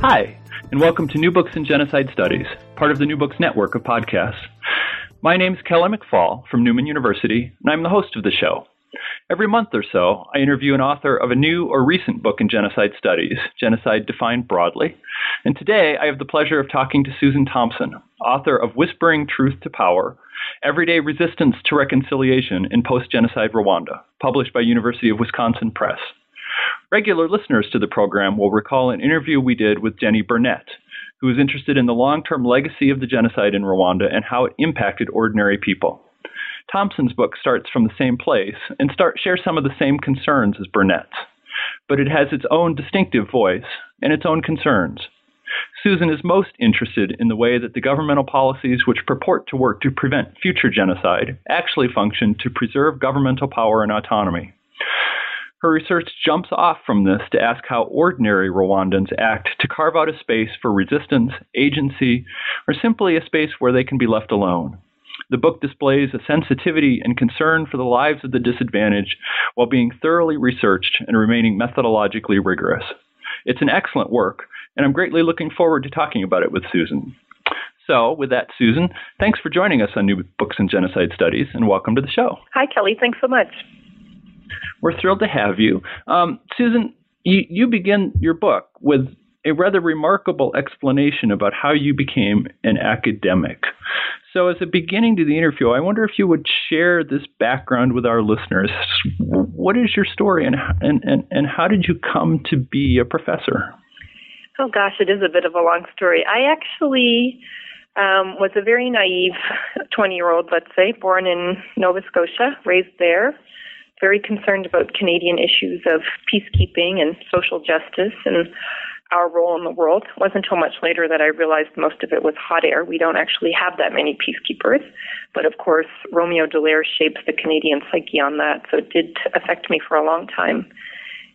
Hi, and welcome to New Books in Genocide Studies, part of the New Books network of podcasts. My name is Kelly McFall from Newman University, and I'm the host of the show. Every month or so, I interview an author of a new or recent book in genocide studies, genocide defined broadly. And today, I have the pleasure of talking to Susan Thomson, author of Whispering Truth to Power Everyday Resistance to Reconciliation in Post Genocide Rwanda, published by University of Wisconsin Press. Regular listeners to the program will recall an interview we did with Jennie Burnet, who is interested in the long term legacy of the genocide in Rwanda and how it impacted ordinary people. Thomson's book starts from the same place and start, shares some of the same concerns as Burnet's, but it has its own distinctive voice and its own concerns. Susan is most interested in the way that the governmental policies which purport to work to prevent future genocide actually function to preserve governmental power and autonomy. Her research jumps off from this to ask how ordinary Rwandans act to carve out a space for resistance, agency, or simply a space where they can be left alone. The book displays a sensitivity and concern for the lives of the disadvantaged while being thoroughly researched and remaining methodologically rigorous. It's an excellent work, and I'm greatly looking forward to talking about it with Susan. So, with that, Susan, thanks for joining us on New Books in Genocide Studies, and welcome to the show. Hi, Kelly. Thanks so much. We're thrilled to have you. Um, Susan, you, you begin your book with a rather remarkable explanation about how you became an academic. So, as a beginning to the interview, I wonder if you would share this background with our listeners. What is your story, and, and, and, and how did you come to be a professor? Oh, gosh, it is a bit of a long story. I actually um, was a very naive 20 year old, let's say, born in Nova Scotia, raised there very concerned about Canadian issues of peacekeeping and social justice and our role in the world. It wasn't until much later that I realized most of it was hot air. We don't actually have that many peacekeepers. But of course, Romeo Dallaire shapes the Canadian psyche on that. So it did affect me for a long time.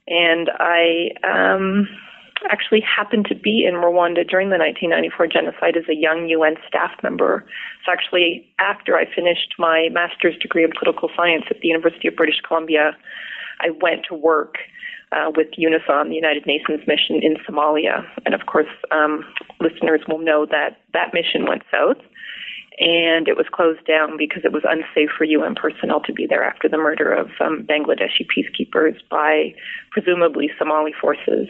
And I um, actually happened to be in Rwanda during the 1994 genocide as a young UN staff member. So actually, after I finished my master's degree in political science at the University of British Columbia, I went to work uh, with UNOSOM, the United Nations mission in Somalia. And of course, um, listeners will know that that mission went south and it was closed down because it was unsafe for UN personnel to be there after the murder of um, Bangladeshi peacekeepers by presumably Somali forces.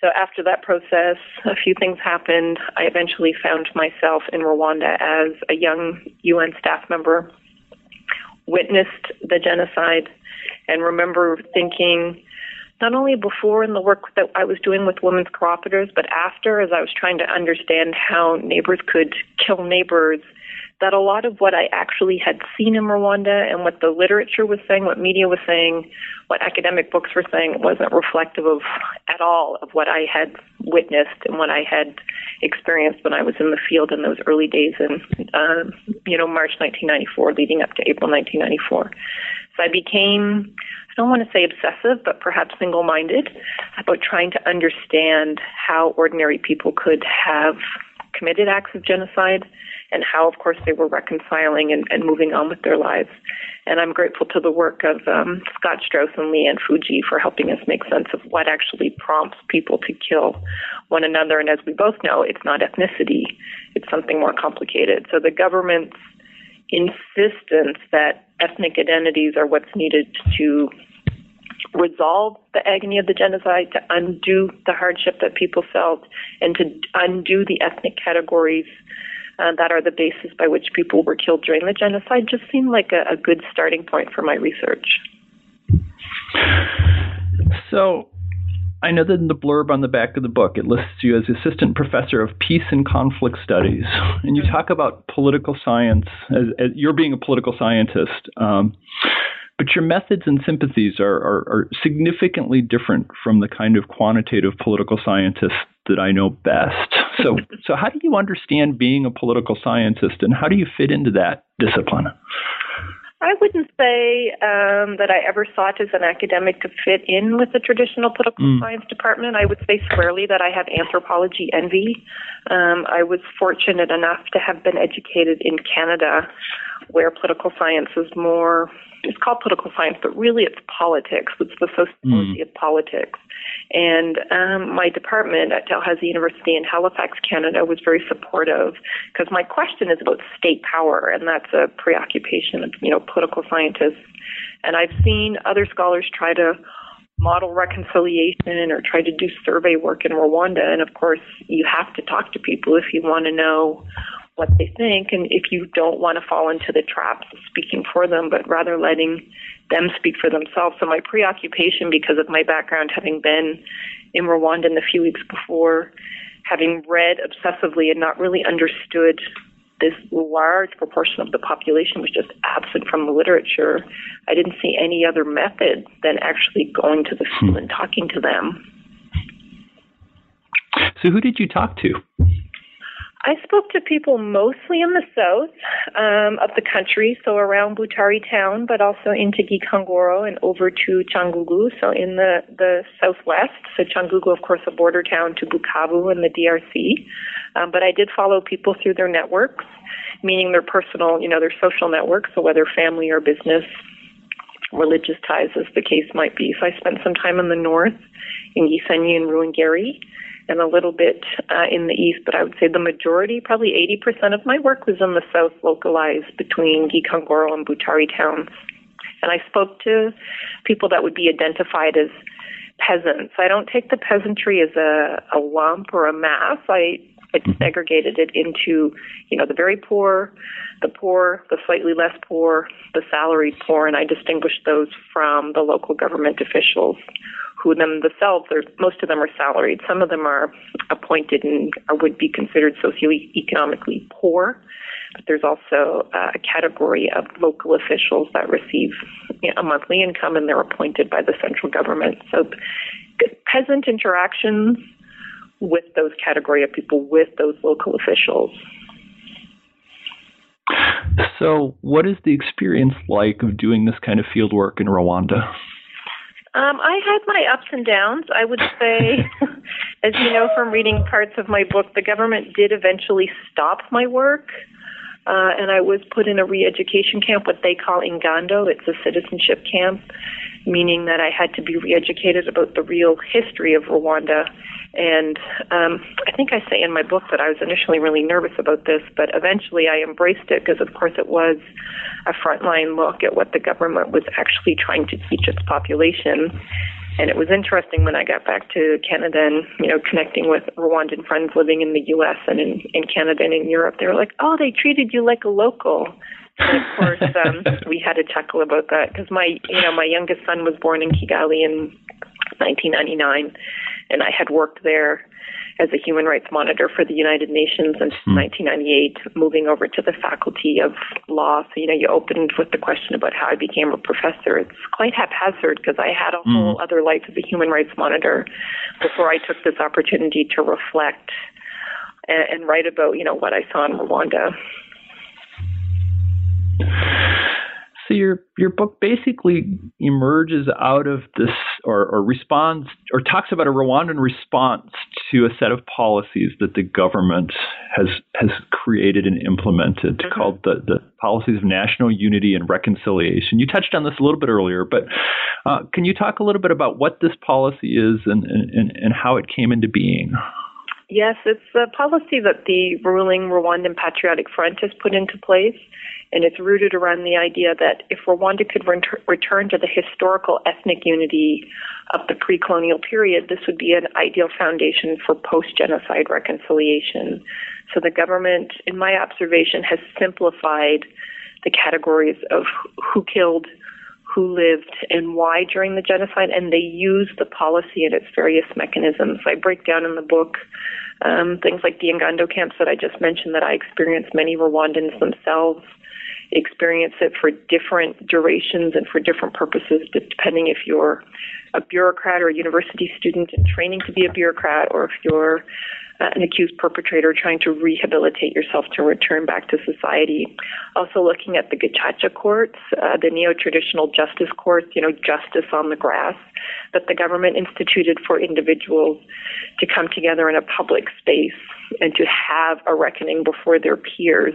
So after that process, a few things happened. I eventually found myself in Rwanda as a young UN staff member, witnessed the genocide, and remember thinking, not only before in the work that I was doing with women's cooperatives, but after, as I was trying to understand how neighbors could kill neighbors that a lot of what I actually had seen in Rwanda and what the literature was saying, what media was saying, what academic books were saying wasn't reflective of at all of what I had witnessed and what I had experienced when I was in the field in those early days in, uh, you know, March 1994, leading up to April 1994. So I became, I don't want to say obsessive, but perhaps single minded about trying to understand how ordinary people could have committed acts of genocide and how, of course, they were reconciling and, and moving on with their lives. And I'm grateful to the work of um, Scott Straus and Lee Ann Fujii for helping us make sense of what actually prompts people to kill one another. And as we both know, it's not ethnicity, it's something more complicated. So the government's insistence that ethnic identities are what's needed to resolve the agony of the genocide, to undo the hardship that people felt, and to undo the ethnic categories uh, that are the basis by which people were killed during the genocide just seemed like a, a good starting point for my research. So, I know that in the blurb on the back of the book, it lists you as assistant professor of peace and conflict studies, and you talk about political science as, as you're being a political scientist. Um, but your methods and sympathies are, are, are, significantly different from the kind of quantitative political scientists that I know best. So, so how do you understand being a political scientist, and how do you fit into that discipline? I wouldn't say um, that I ever sought as an academic to fit in with the traditional political mm. science department. I would say squarely that I have anthropology envy. Um, I was fortunate enough to have been educated in Canada, where political science is more it's called political science, but really it's politics. It's the sociology mm. of politics. And um, my department at Dalhousie University in Halifax, Canada, was very supportive because my question is about state power, and that's a preoccupation of you know political scientists. And I've seen other scholars try to model reconciliation or try to do survey work in Rwanda. And of course, you have to talk to people if you want to know what they think and if you don't want to fall into the traps of speaking for them but rather letting them speak for themselves. So my preoccupation because of my background having been in Rwanda in the few weeks before having read obsessively and not really understood this large proportion of the population was just absent from the literature I didn't see any other method than actually going to the field hmm. and talking to them. So who did you talk to I spoke to people mostly in the south um, of the country, so around Butare town, but also into Gikongoro and over to Cyangugu, so in the, the southwest. So Cyangugu, of course, a border town to Bukavu and the DRC. Um, but I did follow people through their networks, meaning their personal, you know, their social networks, so whether family or business, religious ties, as the case might be. So I spent some time in the north, in Gisenyi and Ruhengeri and a little bit uh, in the east, but I would say the majority, probably 80% of my work was in the south, localized between Gikongoro and Butare towns. And I spoke to people that would be identified as peasants. I don't take the peasantry as a, a lump or a mass. I I mm-hmm. segregated it into, you know, the very poor, the poor, the slightly less poor, the salaried poor, and I distinguished those from the local government officials who themselves are most of them are salaried. Some of them are appointed and would be considered socioeconomically poor. But there's also a category of local officials that receive a monthly income and they're appointed by the central government. So peasant interactions with those category of people, with those local officials. So, what is the experience like of doing this kind of field work in Rwanda? Um, I had my ups and downs. I would say, as you know from reading parts of my book, the government did eventually stop my work. Uh, and I was put in a re education camp, what they call Ingando. It's a citizenship camp, meaning that I had to be re educated about the real history of Rwanda and um, I think I say in my book that I was initially really nervous about this, but eventually I embraced it because, of course, it was a frontline look at what the government was actually trying to teach its population. And it was interesting when I got back to Canada and, you know, connecting with Rwandan friends living in the U.S. and in, in Canada and in Europe. They were like, oh, they treated you like a local. And of course, um, we had a chuckle about that because my, you know, my youngest son was born in Kigali in 1999 and I had worked there as a human rights monitor for the United Nations in mm. 1998, moving over to the faculty of law. So, you know, you opened with the question about how I became a professor. It's quite haphazard because I had a mm. whole other life as a human rights monitor before I took this opportunity to reflect and, and write about, you know, what I saw in Rwanda. So your your book basically emerges out of this, or, or responds, or talks about a Rwandan response to a set of policies that the government has has created and implemented, mm-hmm. called the the policies of national unity and reconciliation. You touched on this a little bit earlier, but uh, can you talk a little bit about what this policy is and and, and how it came into being? Yes, it's a policy that the ruling Rwandan Patriotic Front has put into place and it's rooted around the idea that if Rwanda could re- return to the historical ethnic unity of the pre colonial period, this would be an ideal foundation for post genocide reconciliation. So the government, in my observation, has simplified the categories of who killed, who lived, and why during the genocide, and they use the policy and its various mechanisms. I break down in the book um, things like the Ingando camps that I just mentioned that I experienced, many Rwandans themselves experience it for different durations and for different purposes, depending if you're a bureaucrat or a university student in training to be a bureaucrat, or if you're an accused perpetrator trying to rehabilitate yourself to return back to society. Also, looking at the gacaca courts, uh, the neo traditional justice courts, you know, justice on the grass that the government instituted for individuals to come together in a public space and to have a reckoning before their peers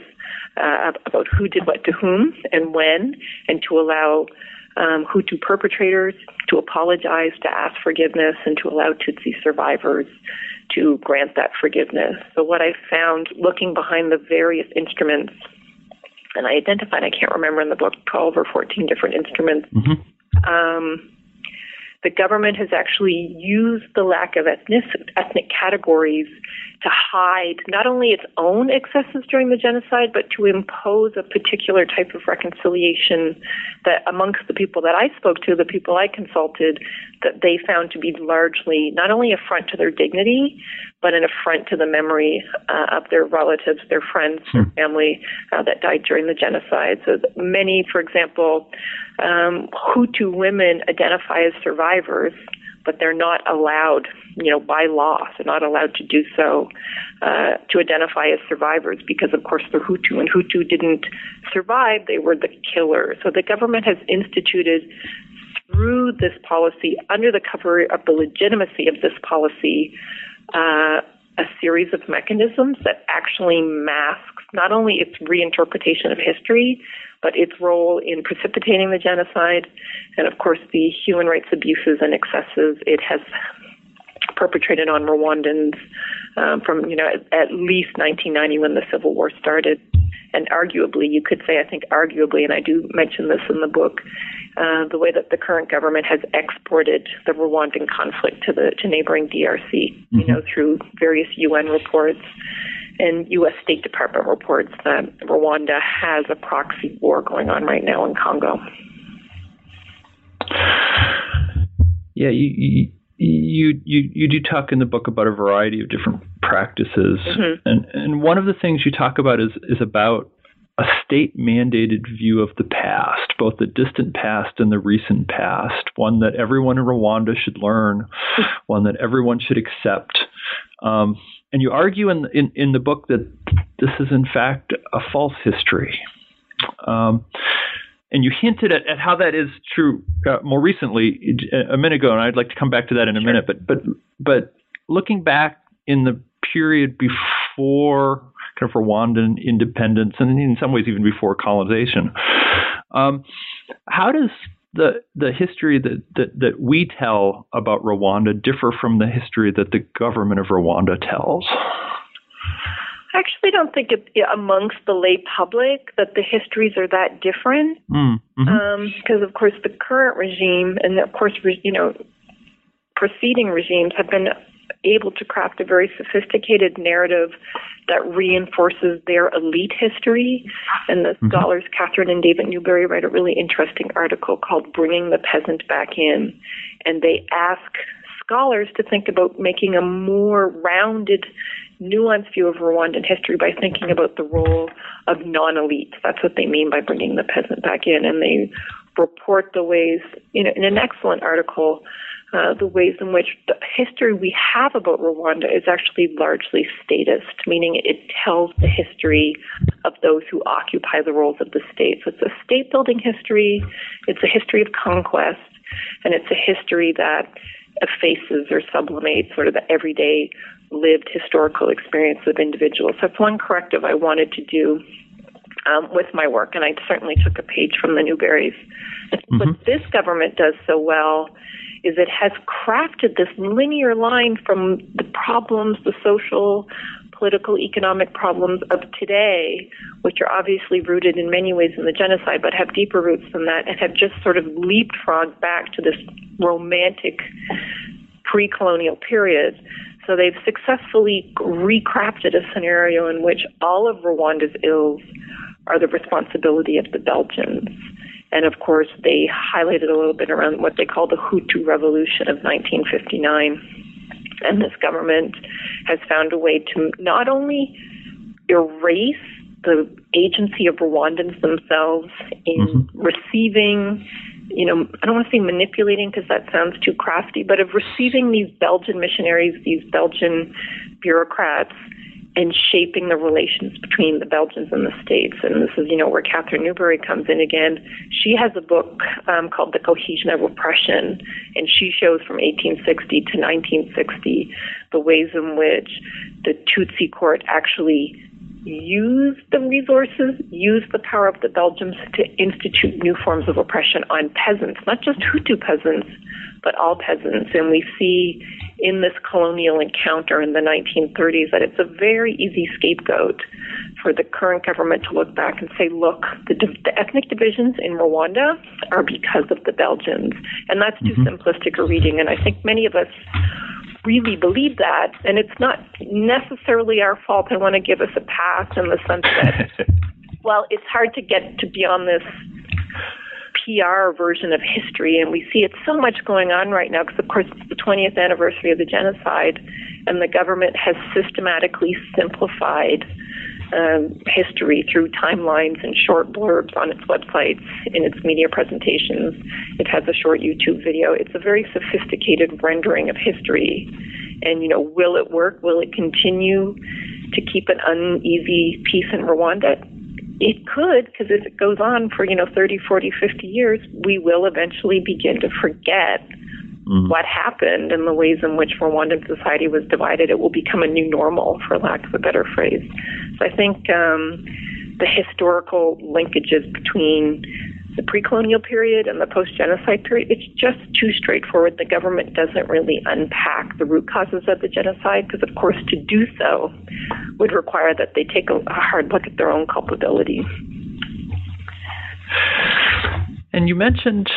uh, about who did what to whom and when, and to allow um, Hutu perpetrators to apologize, to ask forgiveness, and to allow Tutsi survivors to grant that forgiveness. So, what I found looking behind the various instruments, and I identified, I can't remember in the book, 12 or 14 different instruments. Mm-hmm. Um, the government has actually used the lack of ethnic, ethnic categories to hide not only its own excesses during the genocide, but to impose a particular type of reconciliation that amongst the people that I spoke to, the people I consulted, that they found to be largely not only affront to their dignity, but an affront to the memory uh, of their relatives, their friends, their hmm. family uh, that died during the genocide. So many, for example, um, Hutu women identify as survivors but they're not allowed, you know, by law, they're not allowed to do so uh, to identify as survivors because, of course, they're Hutu, and Hutu didn't survive; they were the killers. So the government has instituted through this policy, under the cover of the legitimacy of this policy, uh, a series of mechanisms that actually masks not only its reinterpretation of history, but its role in precipitating the genocide, and of course the human rights abuses and excesses it has perpetrated on Rwandans um, from you know at, at least 1990 when the civil war started and arguably, you could say, I think arguably, and I do mention this in the book, uh, the way that the current government has exported the Rwandan conflict to the to neighboring DRC, mm-hmm. you know, through various UN reports and U.S. State Department reports that Rwanda has a proxy war going on right now in Congo. Yeah, you, you you you do talk in the book about a variety of different practices, mm-hmm. and and one of the things you talk about is is about a state mandated view of the past, both the distant past and the recent past, one that everyone in Rwanda should learn, one that everyone should accept. Um, and you argue in, in, in the book that this is in fact a false history. Um, and you hinted at, at, how that is true uh, more recently a minute ago, and I'd like to come back to that in a sure. minute. But but but looking back in the period before kind of Rwandan independence, and in some ways even before colonization, um, how does the the history that, that, that we tell about Rwanda differ from the history that the government of Rwanda tells? I actually don't think it, amongst the lay public that the histories are that different. Mm, mm-hmm. um, because of course the current regime and of course you know preceding regimes have been able to craft a very sophisticated narrative that reinforces their elite history. And the mm-hmm. scholars, Catherine and David Newbury, write a really interesting article called Bringing the Peasant Back In. And they ask scholars to think about making a more rounded, nuanced view of Rwandan history by thinking about the role of non elites. That's what they mean by bringing the peasant back in. And they report the ways, you know, in an excellent article uh, the ways in which the history we have about Rwanda is actually largely statist, meaning it tells the history of those who occupy the roles of the state. So it's a state building history, it's a history of conquest, and it's a history that effaces or sublimates sort of the everyday lived historical experience of individuals. So that's one corrective I wanted to do um, with my work, and I certainly took a page from the Newburys. Mm-hmm. What this government does so well is it has crafted this linear line from the problems, the social, political, economic problems of today, which are obviously rooted in many ways in the genocide, but have deeper roots than that, and have just sort of leapfrogged back to this romantic pre colonial period. So they've successfully recrafted a scenario in which all of Rwanda's ills are the responsibility of the Belgians. And of course, they highlighted a little bit around what they call the Hutu Revolution of 1959. And this government has found a way to not only erase the agency of Rwandans themselves in mm-hmm. receiving, you know, I don't want to say manipulating because that sounds too crafty, but of receiving these Belgian missionaries, these Belgian bureaucrats, and shaping the relations between the Belgians and the States. And this is, you know, where Catherine Newbury comes in again. She has a book um, called The Cohesion of Oppression, and she shows from 1860 to 1960 the ways in which the Tutsi court actually used the resources, used the power of the Belgians to institute new forms of oppression on peasants, not just Hutu peasants, but all peasants. And we see in this colonial encounter in the 1930s that it's a very easy scapegoat for the current government to look back and say, look, the, the ethnic divisions in Rwanda are because of the Belgians. And that's too mm-hmm. simplistic a reading. And I think many of us really believe that, and it's not necessarily our fault. I want to give us a pass in the sense that, well, it's hard to get to beyond this PR version of history, and we see it so much going on right now because, of course, it's the 20th anniversary of the genocide, and the government has systematically simplified um, history through timelines and short blurbs on its websites, in its media presentations. It has a short YouTube video. It's a very sophisticated rendering of history. And, you know, will it work? Will it continue to keep an uneasy peace in Rwanda? It could, because if it goes on for, you know, 30, 40, 50 years, we will eventually begin to forget mm. what happened and the ways in which Rwandan society was divided. It will become a new normal, for lack of a better phrase. So I think um, the historical linkages between the pre-colonial period and the post-genocide period, it's just too straightforward. The government doesn't really unpack the root causes of the genocide because, of course, to do so would require that they take a, a hard look at their own culpability. And you mentioned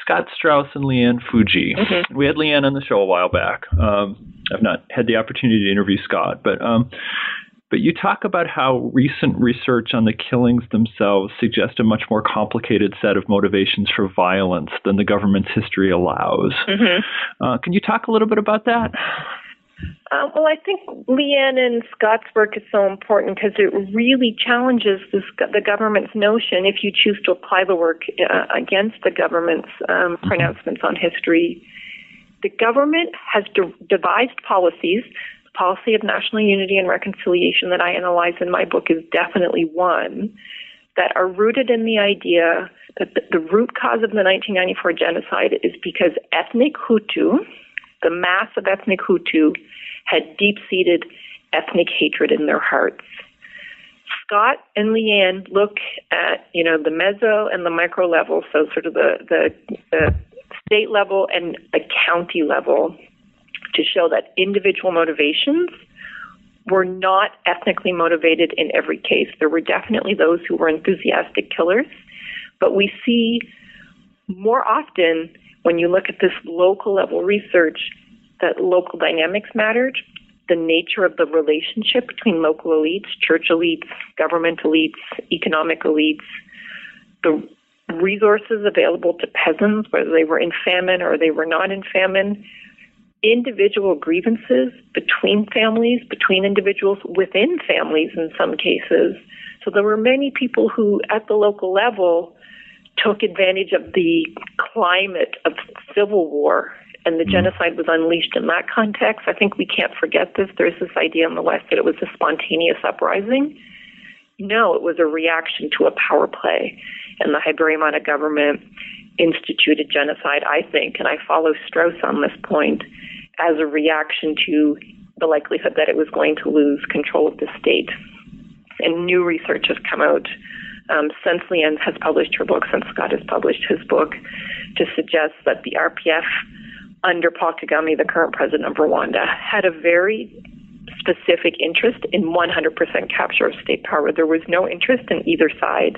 Scott Straus and Leanne Fuji. Mm-hmm. We had Lee Ann on the show a while back. Um, I've not had the opportunity to interview Scott, but um, but you talk about how recent research on the killings themselves suggest a much more complicated set of motivations for violence than the government's history allows. Mm-hmm. Uh, can you talk a little bit about that? Uh, well, I think Lee Ann and Scott's work is so important because it really challenges this, the government's notion, if you choose to apply the work uh, against the government's um, mm-hmm. pronouncements on history. The government has de- devised policies. The policy of national unity and reconciliation that I analyze in my book is definitely one that are rooted in the idea that the, the root cause of the 1994 genocide is because ethnic Hutu, the mass of ethnic Hutu, had deep seated ethnic hatred in their hearts. Scott and Lee Ann look at, you know, the meso and the micro level, so sort of the, the, the state level and the county level, to show that individual motivations were not ethnically motivated in every case. There were definitely those who were enthusiastic killers, but we see more often when you look at this local level research that local dynamics mattered, the nature of the relationship between local elites, church elites, government elites, economic elites, the resources available to peasants, whether they were in famine or they were not in famine, individual grievances between families, between individuals, within families in some cases. So there were many people who, at the local level, took advantage of the climate of civil war and the mm. genocide was unleashed in that context. I think we can't forget this. There's this idea in the West that it was a spontaneous uprising. No, it was a reaction to a power play. And the Habyarimana government instituted genocide, I think, and I follow Straus on this point, as a reaction to the likelihood that it was going to lose control of the state. And new research has come out um, since Lee Ann has published her book, since Scott has published his book, to suggest that the RPF under Paul Kagame, the current president of Rwanda, had a very specific interest in 100% capture of state power. There was no interest in either side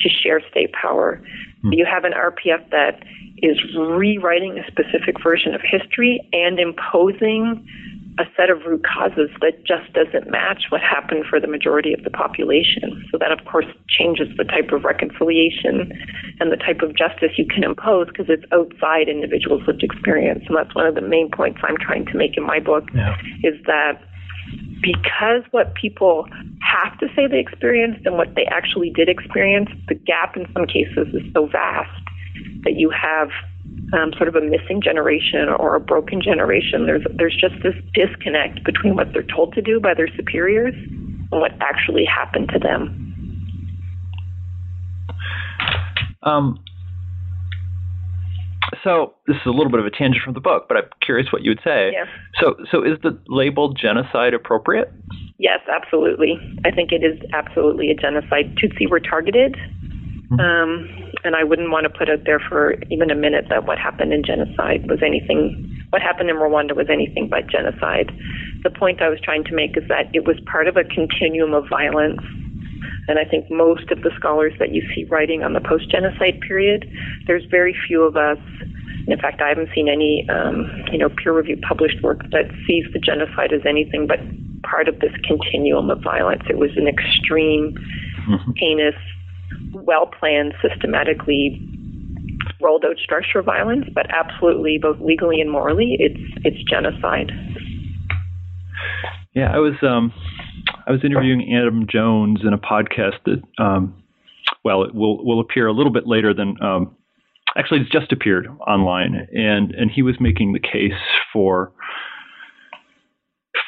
to share state power. Hmm. You have an RPF that is rewriting a specific version of history and imposing a set of root causes that just doesn't match what happened for the majority of the population. So that, of course, changes the type of reconciliation and the type of justice you can impose because it's outside individuals' lived experience. And that's one of the main points I'm trying to make in my book yeah. is that because what people have to say they experienced and what they actually did experience, the gap in some cases is so vast that you have um, sort of a missing generation or a broken generation. There's there's just this disconnect between what they're told to do by their superiors and what actually happened to them. Um, so this is a little bit of a tangent from the book, but I'm curious what you would say. Yeah. So, so is the label genocide appropriate? Yes, absolutely. I think it is absolutely a genocide. Tutsi were targeted. Um, and I wouldn't want to put out there for even a minute that what happened in genocide was anything. What happened in Rwanda was anything but genocide. The point I was trying to make is that it was part of a continuum of violence and I think most of the scholars that you see writing on the post genocide period, there's very few of us. In fact, I haven't seen any, um, you know, peer-reviewed published work that sees the genocide as anything but part of this continuum of violence. It was an extreme, mm-hmm. heinous, well-planned, systematically rolled out structure violence, but absolutely, both legally and morally, it's it's genocide. Yeah, I was um, I was interviewing Adam Jones in a podcast that, um, well, it will will appear a little bit later than. Um, actually, it's just appeared online, and and he was making the case for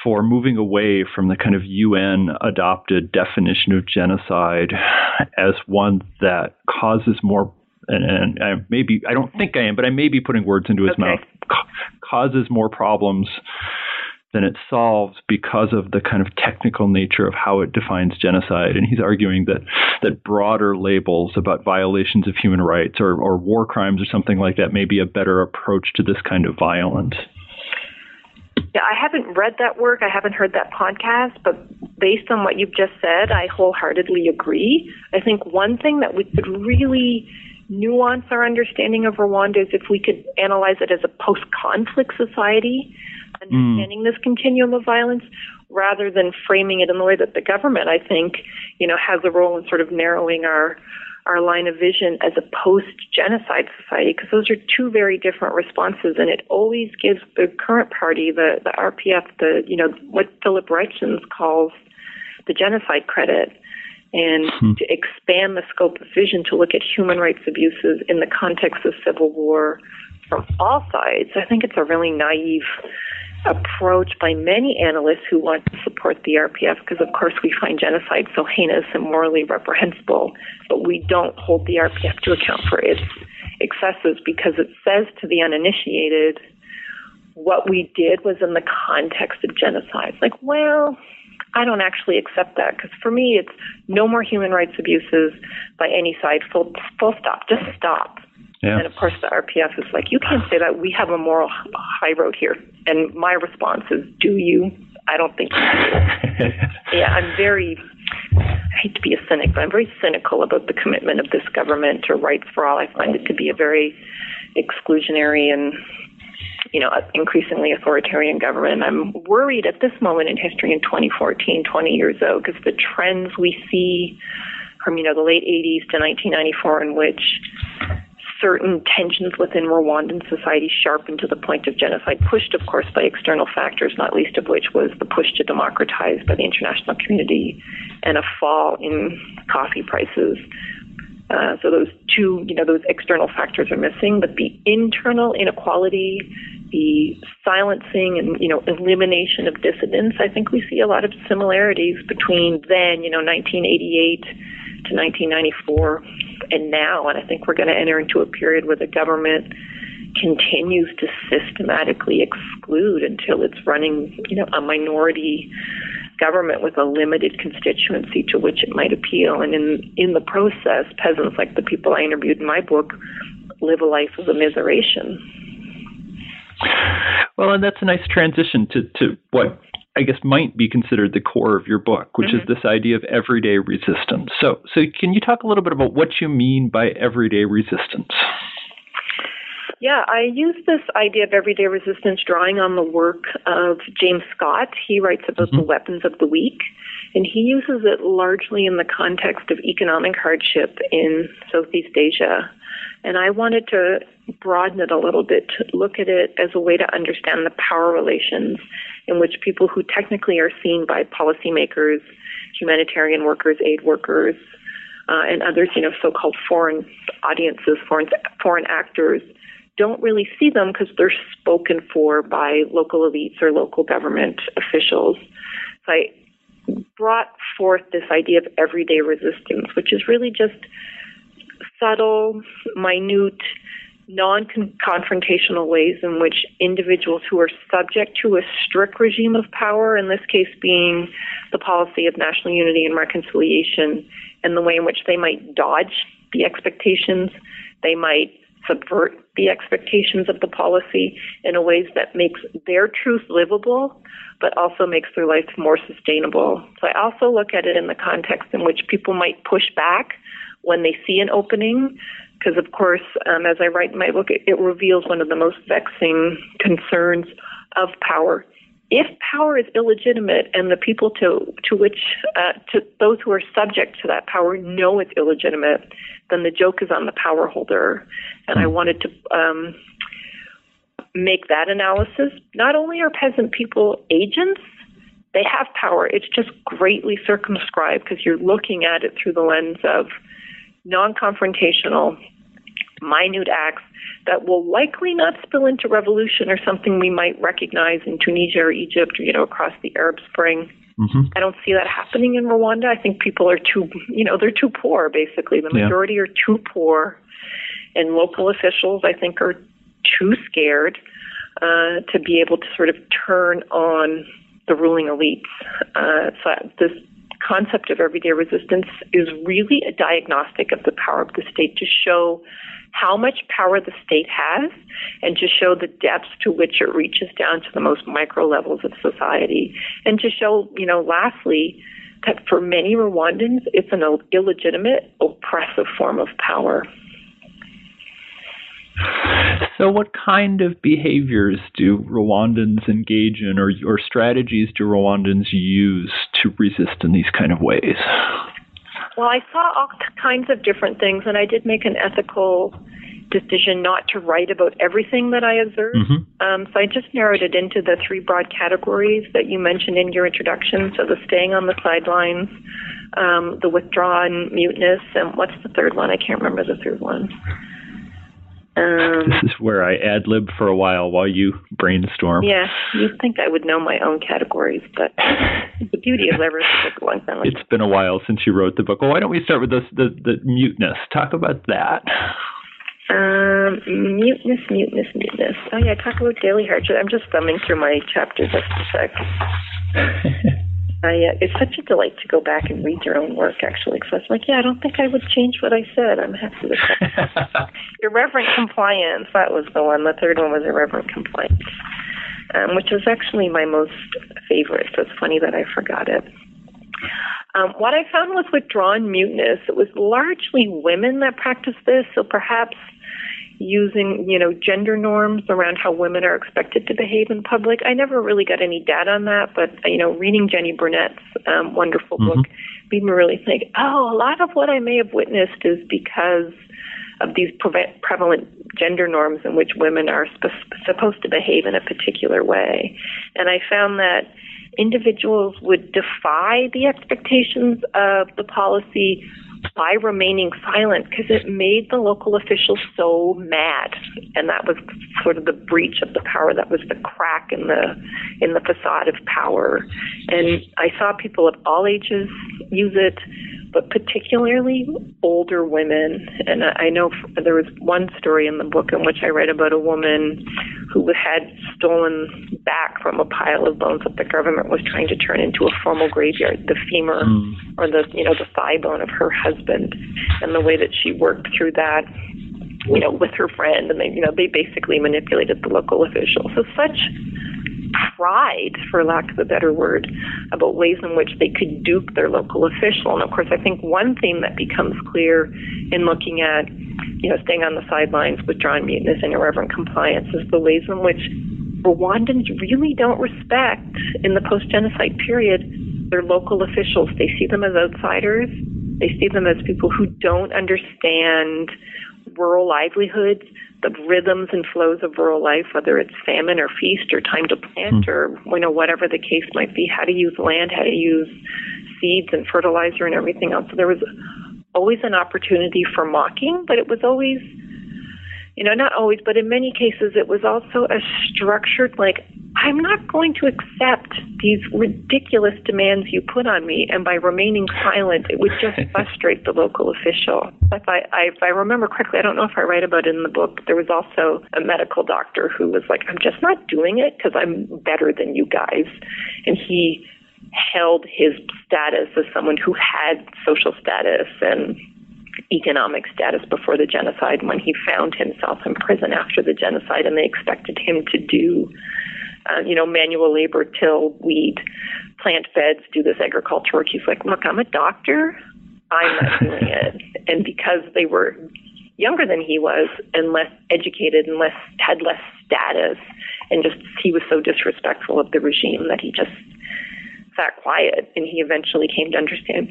for moving away from the kind of UN adopted definition of genocide as one that causes more and, and I maybe I don't think I am, but I may be putting words into his okay. mouth. causes more problems than it solves because of the kind of technical nature of how it defines genocide. And he's arguing that that broader labels about violations of human rights or, or war crimes or something like that may be a better approach to this kind of violence. Yeah, I haven't read that work. I haven't heard that podcast, but based on what you've just said, I wholeheartedly agree. I think one thing that we could really nuance our understanding of Rwanda is if we could analyze it as a post conflict society understanding mm. this continuum of violence rather than framing it in the way that the government, I think, you know, has a role in sort of narrowing our our line of vision as a post-genocide society because those are two very different responses and it always gives the current party the the RPF the you know what Filip Reyntjens calls the genocide credit and hmm. to expand the scope of vision to look at human rights abuses in the context of civil war from all sides I think it's a really naive approach by many analysts who want to support the RPF because, of course, we find genocide so heinous and morally reprehensible, but we don't hold the RPF to account for its excesses because it says to the uninitiated, what we did was in the context of genocide. Like, well, I don't actually accept that because for me, it's no more human rights abuses by any side. Full, full stop. Just stop. Yeah. And of course, the RPF is like, you can't say that. We have a moral high road here. And my response is, do you? I don't think you do. yeah, I'm very, I hate to be a cynic, but I'm very cynical about the commitment of this government to rights for all. I find it to be a very exclusionary and you know, increasingly authoritarian government. I'm worried at this moment in history in 2014, 20 years out, because the trends we see from, you know, the late 80s to 1994 in which certain tensions within Rwandan society sharpened to the point of genocide, pushed, of course, by external factors, not least of which was the push to democratize by the international community and a fall in coffee prices. Uh, so those two, you know, those external factors are missing, but the internal inequality, the silencing and you know elimination of dissidents, I think we see a lot of similarities between then, you know, 1988 to 1994 and now. And I think we're going to enter into a period where the government continues to systematically exclude until it's running, you know, a minority government with a limited constituency to which it might appeal. And in in the process, peasants like the people I interviewed in my book live a life of immiseration. Well, and that's a nice transition to, to what I guess might be considered the core of your book, which mm-hmm. is this idea of everyday resistance. So, so can you talk a little bit about what you mean by everyday resistance? Yeah, I use this idea of everyday resistance drawing on the work of James Scott. He writes about mm-hmm. the weapons of the weak, and he uses it largely in the context of economic hardship in Southeast Asia And I wanted to broaden it a little bit to look at it as a way to understand the power relations in which people who technically are seen by policymakers, humanitarian workers, aid workers, uh, and others, you know, so-called foreign audiences, foreign foreign actors, don't really see them because they're spoken for by local elites or local government officials. So I brought forth this idea of everyday resistance, which is really just subtle, minute, non confrontational ways in which individuals who are subject to a strict regime of power, in this case being the policy of national unity and reconciliation, and the way in which they might dodge the expectations, they might subvert the expectations of the policy in a ways that makes their truth livable but also makes their life more sustainable. So I also look at it in the context in which people might push back when they see an opening because of course um, as I write in my book it, it reveals one of the most vexing concerns of power if power is illegitimate and the people to to which uh, to those who are subject to that power know it's illegitimate, then the joke is on the power holder. And I wanted to um, make that analysis. Not only are peasant people agents, they have power. It's just greatly circumscribed because you're looking at it through the lens of non-confrontational, minute acts that will likely not spill into revolution or something we might recognize in Tunisia or Egypt or, you know, across the Arab Spring. Mm-hmm. I don't see that happening in Rwanda. I think people are too, you know, they're too poor, basically. The majority yeah. are too poor. And local officials, I think, are too scared uh, to be able to sort of turn on the ruling elites. Uh, so this concept of everyday resistance is really a diagnostic of the power of the state to show how much power the state has and to show the depths to which it reaches down to the most micro levels of society. And to show, you know, lastly, that for many Rwandans, it's an illegitimate, oppressive form of power. So, what kind of behaviors do Rwandans engage in, or, or strategies do Rwandans use to resist in these kind of ways? Well, I saw all kinds of different things, and I did make an ethical decision not to write about everything that I observed. Mm-hmm. Um, so I just narrowed it into the three broad categories that you mentioned in your introduction. So the staying on the sidelines, um, the withdrawn muteness, and what's the third one? I can't remember the third one. Um, this is where I ad lib for a while while you brainstorm. Yeah, you'd think I would know my own categories, but the beauty of ever a long time. It's been a while since you wrote the book. Well, why don't we start with this, the the muteness? Talk about that. Um, muteness, muteness, muteness. Oh yeah, talk about daily hardship. I'm just thumbing through my chapters. Just a sec. I, uh, it's such a delight to go back and read your own work, actually. Because I was like, yeah, I don't think I would change what I said. I'm happy with that. irreverent compliance, that was the one. The third one was irreverent compliance, um, which was actually my most favorite. So it's funny that I forgot it. Um, what I found was withdrawn muteness. It was largely women that practiced this, so perhaps using, you know, gender norms around how women are expected to behave in public. I never really got any data on that, but you know, reading Jennie Burnet's um, wonderful mm-hmm. book made me really think, oh, a lot of what I may have witnessed is because of these pre- prevalent gender norms in which women are sp- supposed to behave in a particular way. And I found that individuals would defy the expectations of the policy by remaining silent because it made the local officials so mad and that was sort of the breach of the power that was the crack in the in the facade of power and i saw people of all ages use it but particularly older women. And I know there was one story in the book in which I read about a woman who had stolen back from a pile of bones that the government was trying to turn into a formal graveyard, the femur mm. or the you know the thigh bone of her husband, and the way that she worked through that you know, with her friend, and they, you know, they basically manipulated the local officials. So such pride, for lack of a better word, about ways in which they could dupe their local official. And of course, I think one theme that becomes clear in looking at, you know, staying on the sidelines, withdrawing muteness, and irreverent compliance is the ways in which Rwandans really don't respect, in the post genocide period, their local officials. They see them as outsiders. They see them as people who don't understand rural livelihoods, the rhythms and flows of rural life, whether it's famine or feast or time to plant mm. or you know whatever the case might be, how to use land, how to use seeds and fertilizer and everything else. So there was always an opportunity for mocking, but it was always you know, not always, but in many cases, it was also a structured, like, I'm not going to accept these ridiculous demands you put on me. And by remaining silent, it would just frustrate the local official. If I, I, if I remember correctly, I don't know if I write about it in the book, there was also a medical doctor who was like, I'm just not doing it because I'm better than you guys. And he held his status as someone who had social status and economic status before the genocide when he found himself in prison after the genocide and they expected him to do uh, you know manual labor till weed plant beds do this agriculture work. He's like look i'm a doctor. I'm not doing it. And because they were younger than he was and less educated and less had less status and just he was so disrespectful of the regime that he just sat quiet and he eventually came to understand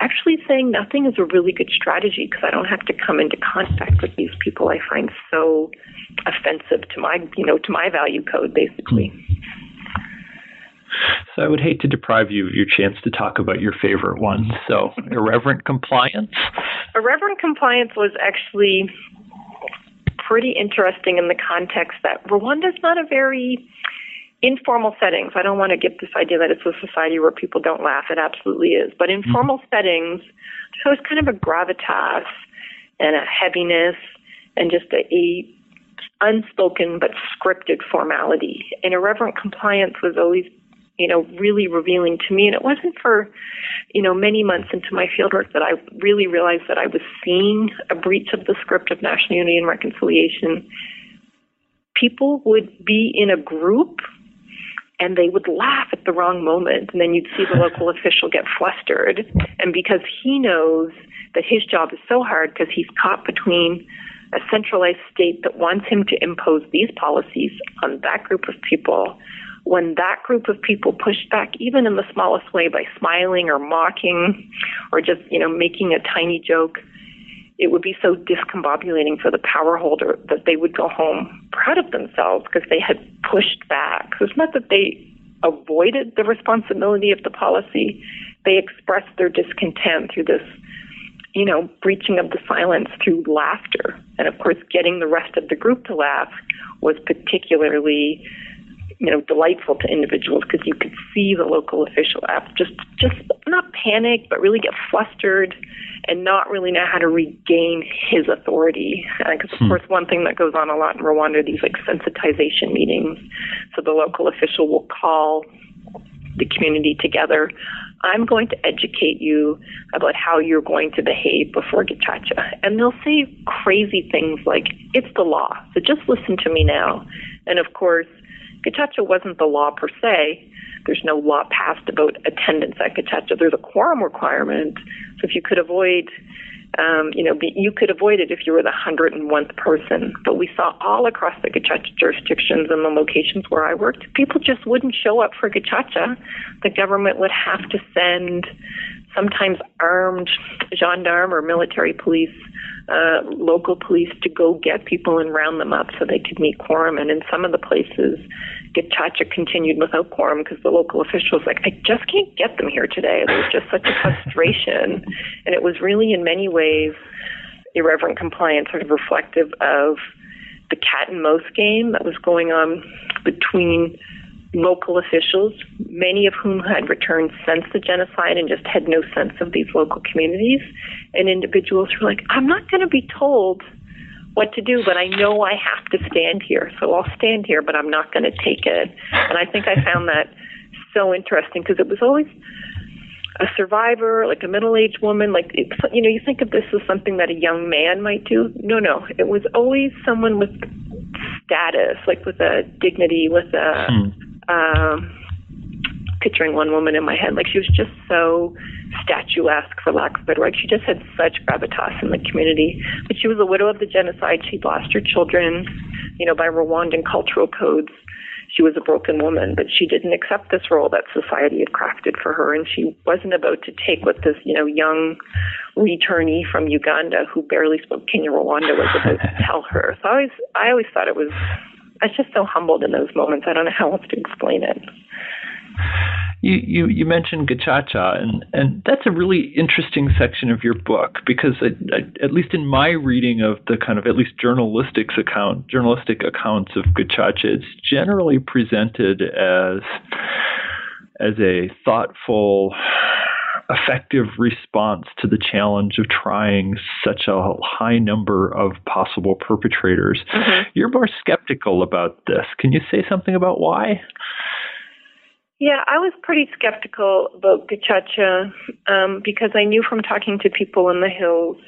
actually saying nothing is a really good strategy because I don't have to come into contact with these people I find so offensive to my, you know, to my value code, basically. Hmm. So I would hate to deprive you of your chance to talk about your favorite one. So irreverent compliance. Irreverent compliance was actually pretty interesting in the context that Rwanda's not a very informal settings. I don't want to get this idea that it's a society where people don't laugh. It absolutely is. But in mm-hmm. formal settings, so it's kind of a gravitas and a heaviness and just a, a unspoken but scripted formality. And irreverent compliance was always, you know, really revealing to me. And it wasn't for, you know, many months into my fieldwork that I really realized that I was seeing a breach of the script of national unity and reconciliation. People would be in a group and they would laugh at the wrong moment and then you'd see the local official get flustered. And because he knows that his job is so hard because he's caught between a centralized state that wants him to impose these policies on that group of people when that group of people pushed back even in the smallest way by smiling or mocking or just you know making a tiny joke it would be so discombobulating for the power holder that they would go home proud of themselves because they had pushed back. So it's not that they avoided the responsibility of the policy, they expressed their discontent through this, you know, breaching of the silence through laughter. And of course, getting the rest of the group to laugh was particularly you know delightful to individuals because you could see the local official just just not panic but really get flustered and not really know how to regain his authority. Because, uh, of hmm. course, one thing that goes on a lot in Rwanda are these like sensitization meetings. So the local official will call the community together. I'm going to educate you about how you're going to behave before Gacaca. And they'll say crazy things like, it's the law, so just listen to me now. And of course, Gacaca wasn't the law per se, there's no law passed about attendance at Gacaca. There's a quorum requirement. So if you could avoid, um, you know, be, you could avoid it if you were the 101th person. But we saw all across the Gacaca jurisdictions and the locations where I worked, people just wouldn't show up for Gacaca. The government would have to send sometimes armed gendarme or military police uh, local police to go get people and round them up so they could meet quorum. And in some of the places, Gacaca continued without quorum because the local officials like, I just can't get them here today. There was just such a frustration, and it was really in many ways irreverent compliance, sort of reflective of the cat and mouse game that was going on between local officials, many of whom had returned since the genocide and just had no sense of these local communities, and individuals who were like, I'm not going to be told what to do, but I know I have to stand here. So I'll stand here, but I'm not going to take it. And I think I found that so interesting because it was always a survivor, like a middle-aged woman, like you know, you think of this as something that a young man might do. No, no, it was always someone with status, like with a dignity, with a hmm um, picturing one woman in my head. Like she was just so statuesque, for lack of a better word. She just had such gravitas in the community. But she was a widow of the genocide. She lost her children, you know, by Rwandan cultural codes. she was a broken woman, but she didn't accept this role that society had crafted for her, and she wasn't about to take what this, you know, young returnee from Uganda who barely spoke Kinyarwanda was about to tell her. So I always, I always thought it was. I was just so humbled in those moments. I don't know how else to explain it. You, you, you mentioned Gacaca, and, and that's a really interesting section of your book because it, at least in my reading of the kind of at least journalistic account journalistic accounts of Gacaca, it's generally presented as as a thoughtful, effective response to the challenge of trying such a high number of possible perpetrators. Mm-hmm. You're more skeptical about this. Can you say something about why? Yeah, I was pretty skeptical about Gacaca um, because I knew from talking to people in the hills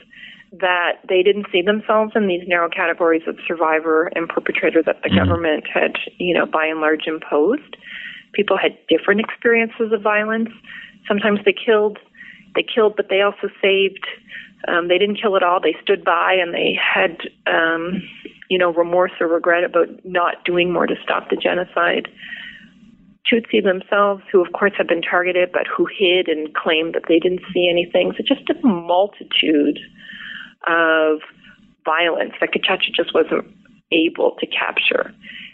that they didn't see themselves in these narrow categories of survivor and perpetrator that the mm-hmm. government had, you know, by and large imposed. People had different experiences of violence. Sometimes they killed, they killed, but they also saved. Um, they didn't kill at all. They stood by and they had, um, you know, remorse or regret about not doing more to stop the genocide. Tutsi themselves, who of course had been targeted, but who hid and claimed that they didn't see anything. So just a multitude of violence that Gacaca just wasn't able to capture.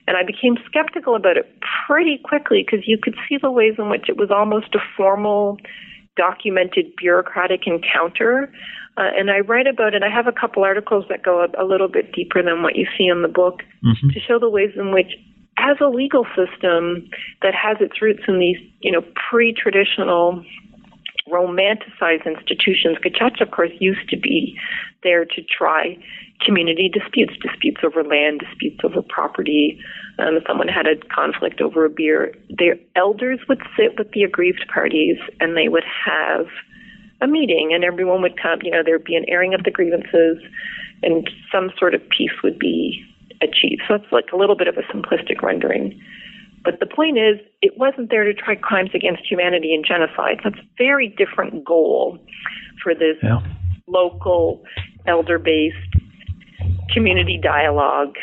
And I became skeptical about it pretty quickly because you could see the ways in which it was almost a formal, documented bureaucratic encounter. Uh, and I write about it. I have a couple articles that go a, a little bit deeper than what you see in the book mm-hmm. to show the ways in which as a legal system that has its roots in these, you know, pre-traditional romanticized institutions, Gacaca, of course, used to be there to try community disputes, disputes over land, disputes over property. Um, if someone had a conflict over a beer, their elders would sit with the aggrieved parties and they would have a meeting and everyone would come, you know, there'd be an airing of the grievances and some sort of peace would be achieve. So it's like a little bit of a simplistic rendering. But the point is, it wasn't there to try crimes against humanity and genocide. That's a very different goal for this yeah. local, elder based community dialogue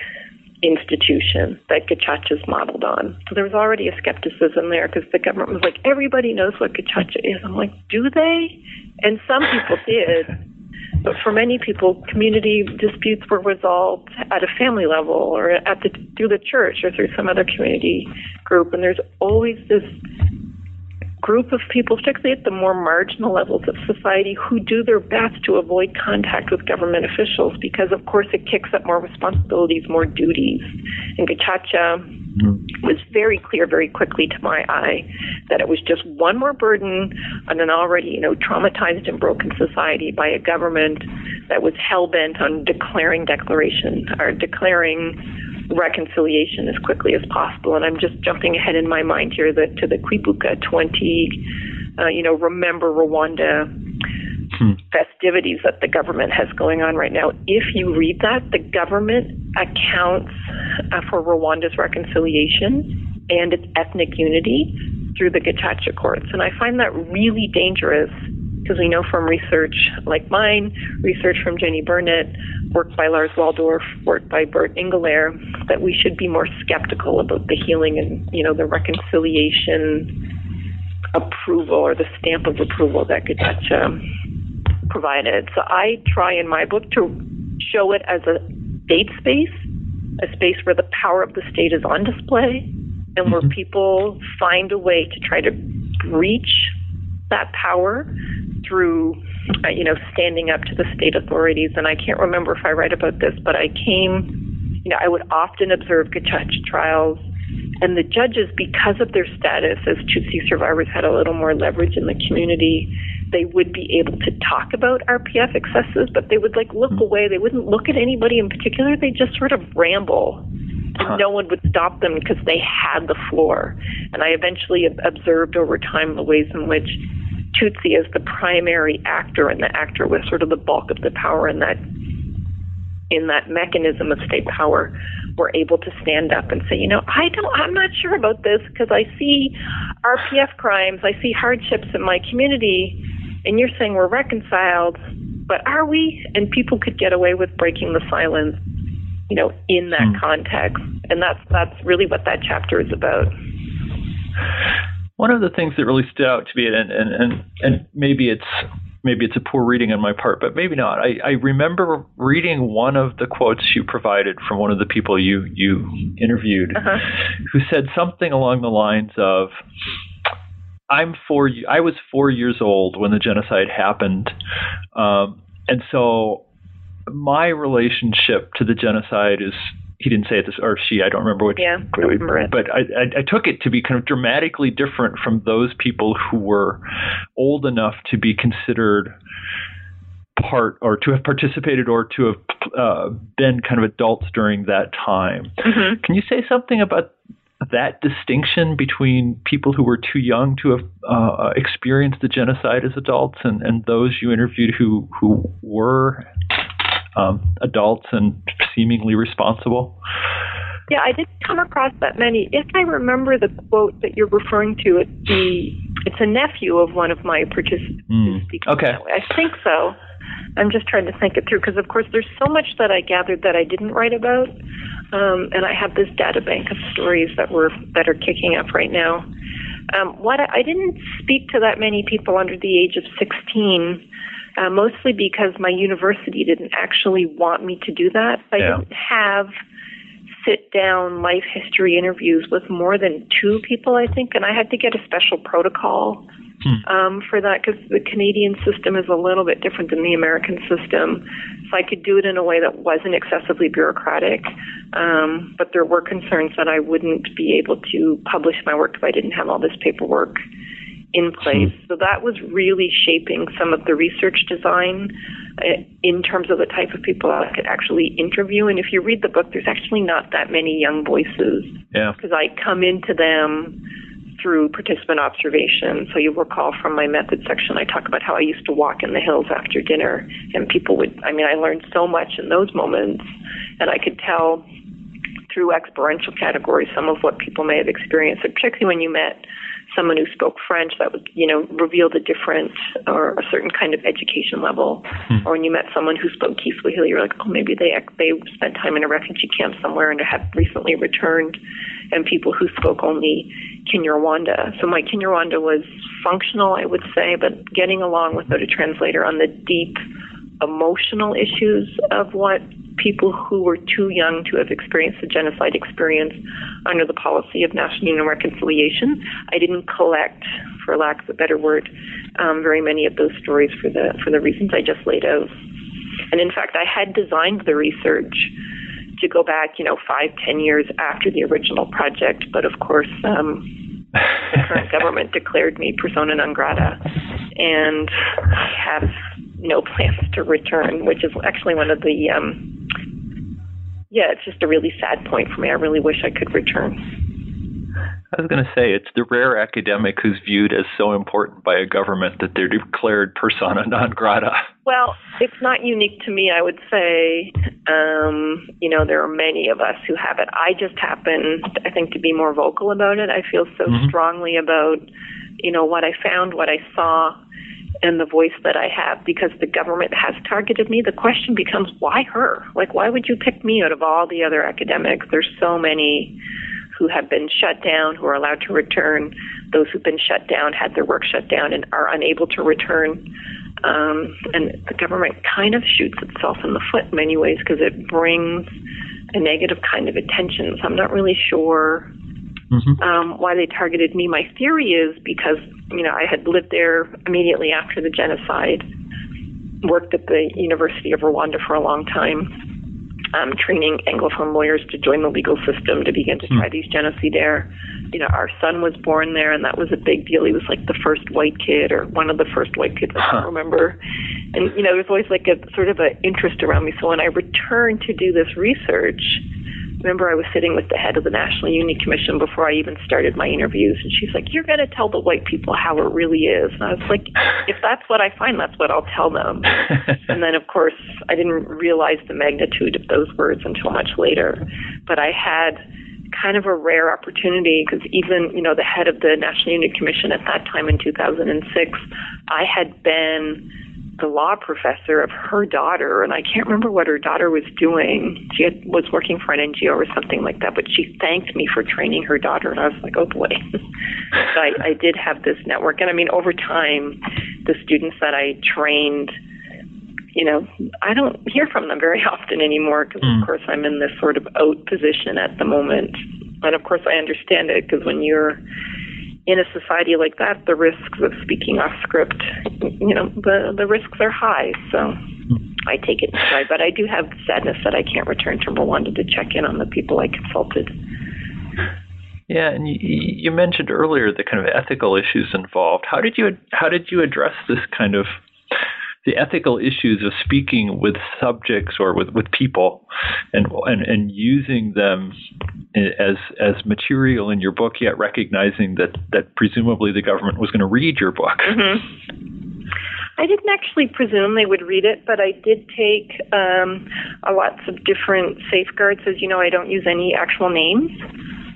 institution that Gacaca's modeled on. So there was already a skepticism there because the government was like, everybody knows what Gacaca is. I'm like, do they? And some people did. But for many people, community disputes were resolved at a family level or at the through the church or through some other community group. And there's always this group of people, particularly at the more marginal levels of society, who do their best to avoid contact with government officials because, of course, it kicks up more responsibilities, more duties. And Gacaca mm-hmm. was very clear very quickly to my eye that it was just one more burden on an already, you know, traumatized and broken society by a government that was hell bent on declaring declaration or declaring reconciliation as quickly as possible. And I'm just jumping ahead in my mind here that to the Kwibuka 20, uh, you know, remember Rwanda hmm. festivities that the government has going on right now. If you read that, the government accounts uh, for Rwanda's reconciliation and its ethnic unity through the Gacaca courts. And I find that really dangerous because we know from research like mine, research from Jennie Burnet, work by Lars Waldorf, work by Bert Ingelaere, that we should be more skeptical about the healing and you know the reconciliation approval or the stamp of approval that Gacaca provided. So I try in my book to show it as a state space, a space where the power of the state is on display, and where mm-hmm. people find a way to try to reach that power through, uh, you know, standing up to the state authorities. And I can't remember if I write about this, but I came, you know, I would often observe Gacaca trials. And the judges, because of their status as Tutsi survivors, had a little more leverage in the community. They would be able to talk about RPF excesses, but they would like look mm-hmm. away. They wouldn't look at anybody in particular. They just sort of ramble and no one would stop them because they had the floor. And I eventually observed over time the ways in which Tutsi as the primary actor and the actor with sort of the bulk of the power in that in that mechanism of state power were able to stand up and say, you know, I don't, I'm not sure about this because I see RPF crimes, I see hardships in my community, and you're saying we're reconciled, but are we? And people could get away with breaking the silence, you know, in that mm. context. and that's that's really what that chapter is about. One of the things that really stood out to me, and and and, and maybe it's maybe it's a poor reading on my part, but maybe not. I, I remember reading one of the quotes you provided from one of the people you you interviewed, uh-huh. who said something along the lines of, "I'm four. I was four years old when the genocide happened, um, and so my relationship to the genocide is he didn't say it this or she I don't remember which yeah, I remember it. but I, I, I took it to be kind of dramatically different from those people who were old enough to be considered part or to have participated or to have uh, been kind of adults during that time. Mm-hmm. Can you say something about that distinction between people who were too young to have uh, experienced the genocide as adults and, and those you interviewed who who were um, adults and seemingly responsible? Yeah, I didn't come across that many. If I remember the quote that you're referring to, it's the it's a nephew of one of my participants. Mm, okay, I think so. I'm just trying to think it through because, of course, there's so much that I gathered that I didn't write about, um, and I have this data bank of stories that were that are kicking up right now. Um, what I, I didn't speak to that many people under the age of 16 uh, mostly because my university didn't actually want me to do that. I yeah. didn't have sit down life history interviews with more than two people, I think, and I had to get a special protocol hmm. um, for that because the Canadian system is a little bit different than the American system. So I could do it in a way that wasn't excessively bureaucratic, um, but there were concerns that I wouldn't be able to publish my work if I didn't have all this paperwork in place. Hmm. So that was really shaping some of the research design uh, in terms of the type of people I could actually interview. And if you read the book, there's actually not that many young voices. Yeah. Because I come into them through participant observation. So you recall from my method section, I talk about how I used to walk in the hills after dinner, and people would, I mean, I learned so much in those moments, and I could tell through experiential categories some of what people may have experienced, particularly when you met someone who spoke French that would, you know, reveal the different or a certain kind of education level. Hmm. Or when you met someone who spoke Kiswahili, you're like, oh, maybe they they spent time in a refugee camp somewhere and have recently returned. And people who spoke only Kinyarwanda. So my Kinyarwanda was functional, I would say, but getting along without a translator on the deep emotional issues of what people who were too young to have experienced the genocide experience under the policy of National Union Reconciliation. I didn't collect, for lack of a better word, um, very many of those stories for the for the reasons I just laid out. And in fact, I had designed the research to go back, you know, five, ten years after the original project, but of course. Um, the current government declared me persona non grata, and I have no plans to return, which is actually one of the um, yeah, it's just a really sad point for me. I really wish I could return. I was going to say it's the rare academic who's viewed as so important by a government that they're declared persona non grata. Well, it's not unique to me. I would say, um, you know, there are many of us who have it. I just happen, I think, to be more vocal about it. I feel so mm-hmm. strongly about, you know, what I found, what I saw, and the voice that I have because the government has targeted me. The question becomes, why her? Like, why would you pick me out of all the other academics? There's so many who have been shut down, who are allowed to return. Those who've been shut down, had their work shut down, and are unable to return. Um, and the government kind of shoots itself in the foot in many ways because it brings a negative kind of attention. So I'm not really sure mm-hmm. um, why they targeted me. My theory is because you know I had lived there immediately after the genocide, worked at the University of Rwanda for a long time, um, training Anglophone lawyers to join the legal system to begin to mm. try these genocidaire. You know, our son was born there, and that was a big deal. He was like the first white kid, or one of the first white kids I can remember. And you know, there's always like a sort of an interest around me. So when I returned to do this research, remember I was sitting with the head of the National Union Commission before I even started my interviews, and she's like, "You're going to tell the white people how it really is." And I was like, "If that's what I find, that's what I'll tell them." and then, of course, I didn't realize the magnitude of those words until much later. But I had kind of a rare opportunity because even you know the head of the National Union Commission at that time in 2006, I had been the law professor of her daughter, and I can't remember what her daughter was doing. She had, was working for an NGO or something like that, but she thanked me for training her daughter, and I was like, oh boy. so I, I did have this network, and I mean, over time, the students that I trained, you know, I don't hear from them very often anymore because, mm. of course, I'm in this sort of out position at the moment. And of course, I understand it because when you're in a society like that, the risks of speaking off script, you know, the the risks are high. So hmm. I take it stride. But I do have sadness that I can't return to Rwanda to check in on the people I consulted. Yeah, and you, you mentioned earlier the kind of ethical issues involved. How did you how did you address this kind of the ethical issues of speaking with subjects or with, with people and, and and using them as as material in your book yet recognizing that that presumably the government was going to read your book mm-hmm. I didn't actually presume they would read it, but I did take um, lots of different safeguards. As you know, I don't use any actual names.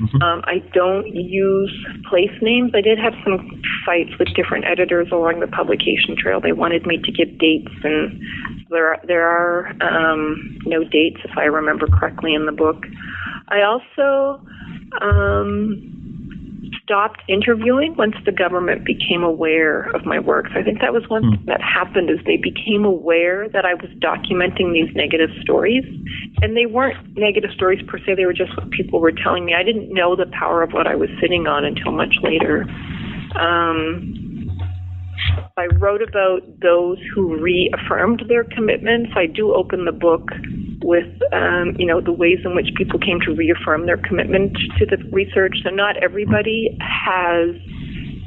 Mm-hmm. Um, I don't use place names. I did have some fights with different editors along the publication trail. They wanted me to give dates, and there are, there are um, no dates, if I remember correctly, in the book. I also um, stopped interviewing once the government became aware of my work. So I think that was one mm. thing that happened is they became aware that I was documenting these negative stories. And they weren't negative stories per se, they were just what people were telling me. I didn't know the power of what I was sitting on until much later. Um, I wrote about those who reaffirmed their commitments. I do open the book with, um, you know, the ways in which people came to reaffirm their commitment to the research. So not everybody has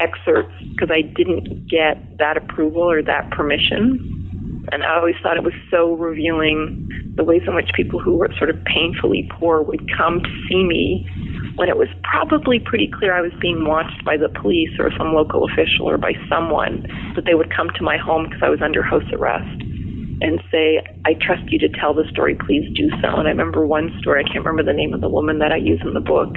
excerpts because I didn't get that approval or that permission. And I always thought it was so revealing the ways in which people who were sort of painfully poor would come to see me when it was probably pretty clear I was being watched by the police or some local official or by someone, that they would come to my home because I was under house arrest and say, I trust you to tell the story, please do so. And I remember one story, I can't remember the name of the woman that I use in the book,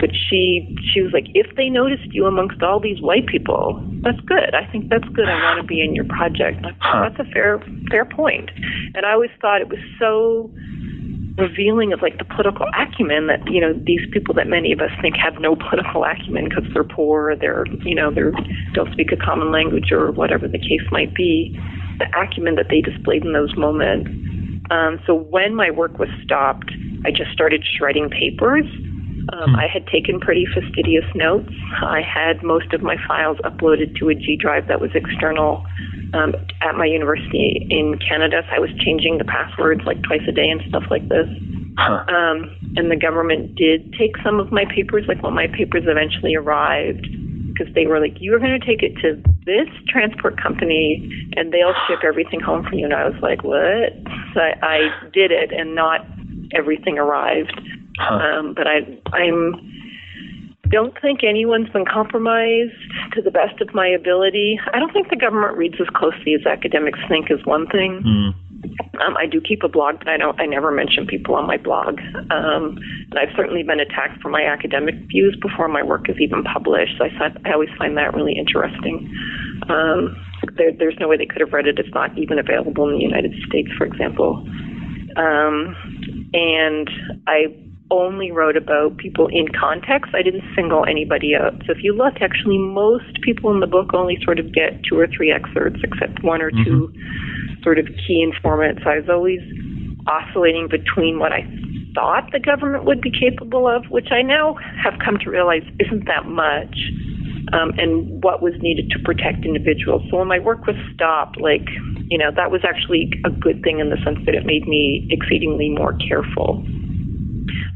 but she she was like, if they noticed you amongst all these white people, that's good. I think that's good. I want to be in your project. That's a fair fair point. And I always thought it was so revealing of like the political acumen that you know these people that many of us think have no political acumen because they're poor, or they're you know they don't speak a common language or whatever the case might be. The acumen that they displayed in those moments. Um, so when my work was stopped, I just started shredding papers. Um, hmm. I had taken pretty fastidious notes. I had most of my files uploaded to a G drive that was external um, at my university in Canada. So I was changing the passwords like twice a day and stuff like this. Huh. Um, and the government did take some of my papers, like when my papers eventually arrived, because they were like, you are going to take it to this transport company and they'll ship everything home for you. And I was like, what? So I, I did it and not everything arrived. Huh. Um, but I, I'm don't think anyone's been compromised to the best of my ability. I don't think the government reads as closely as academics think is one thing. Mm. Um, I do keep a blog, but I don't. I never mention people on my blog. Um, and I've certainly been attacked for my academic views before my work is even published. So I, I always find that really interesting. Um, there, there's no way they could have read it. It's not even available in the United States, for example. Um, and I only wrote about people in context. I didn't single anybody out. So if you look, actually, most people in the book only sort of get two or three excerpts, except one or mm-hmm. two sort of key informants. I was always oscillating between what I thought the government would be capable of, which I now have come to realize isn't that much, um, and what was needed to protect individuals. So when my work was stopped, like, you know, that was actually a good thing in the sense that it made me exceedingly more careful.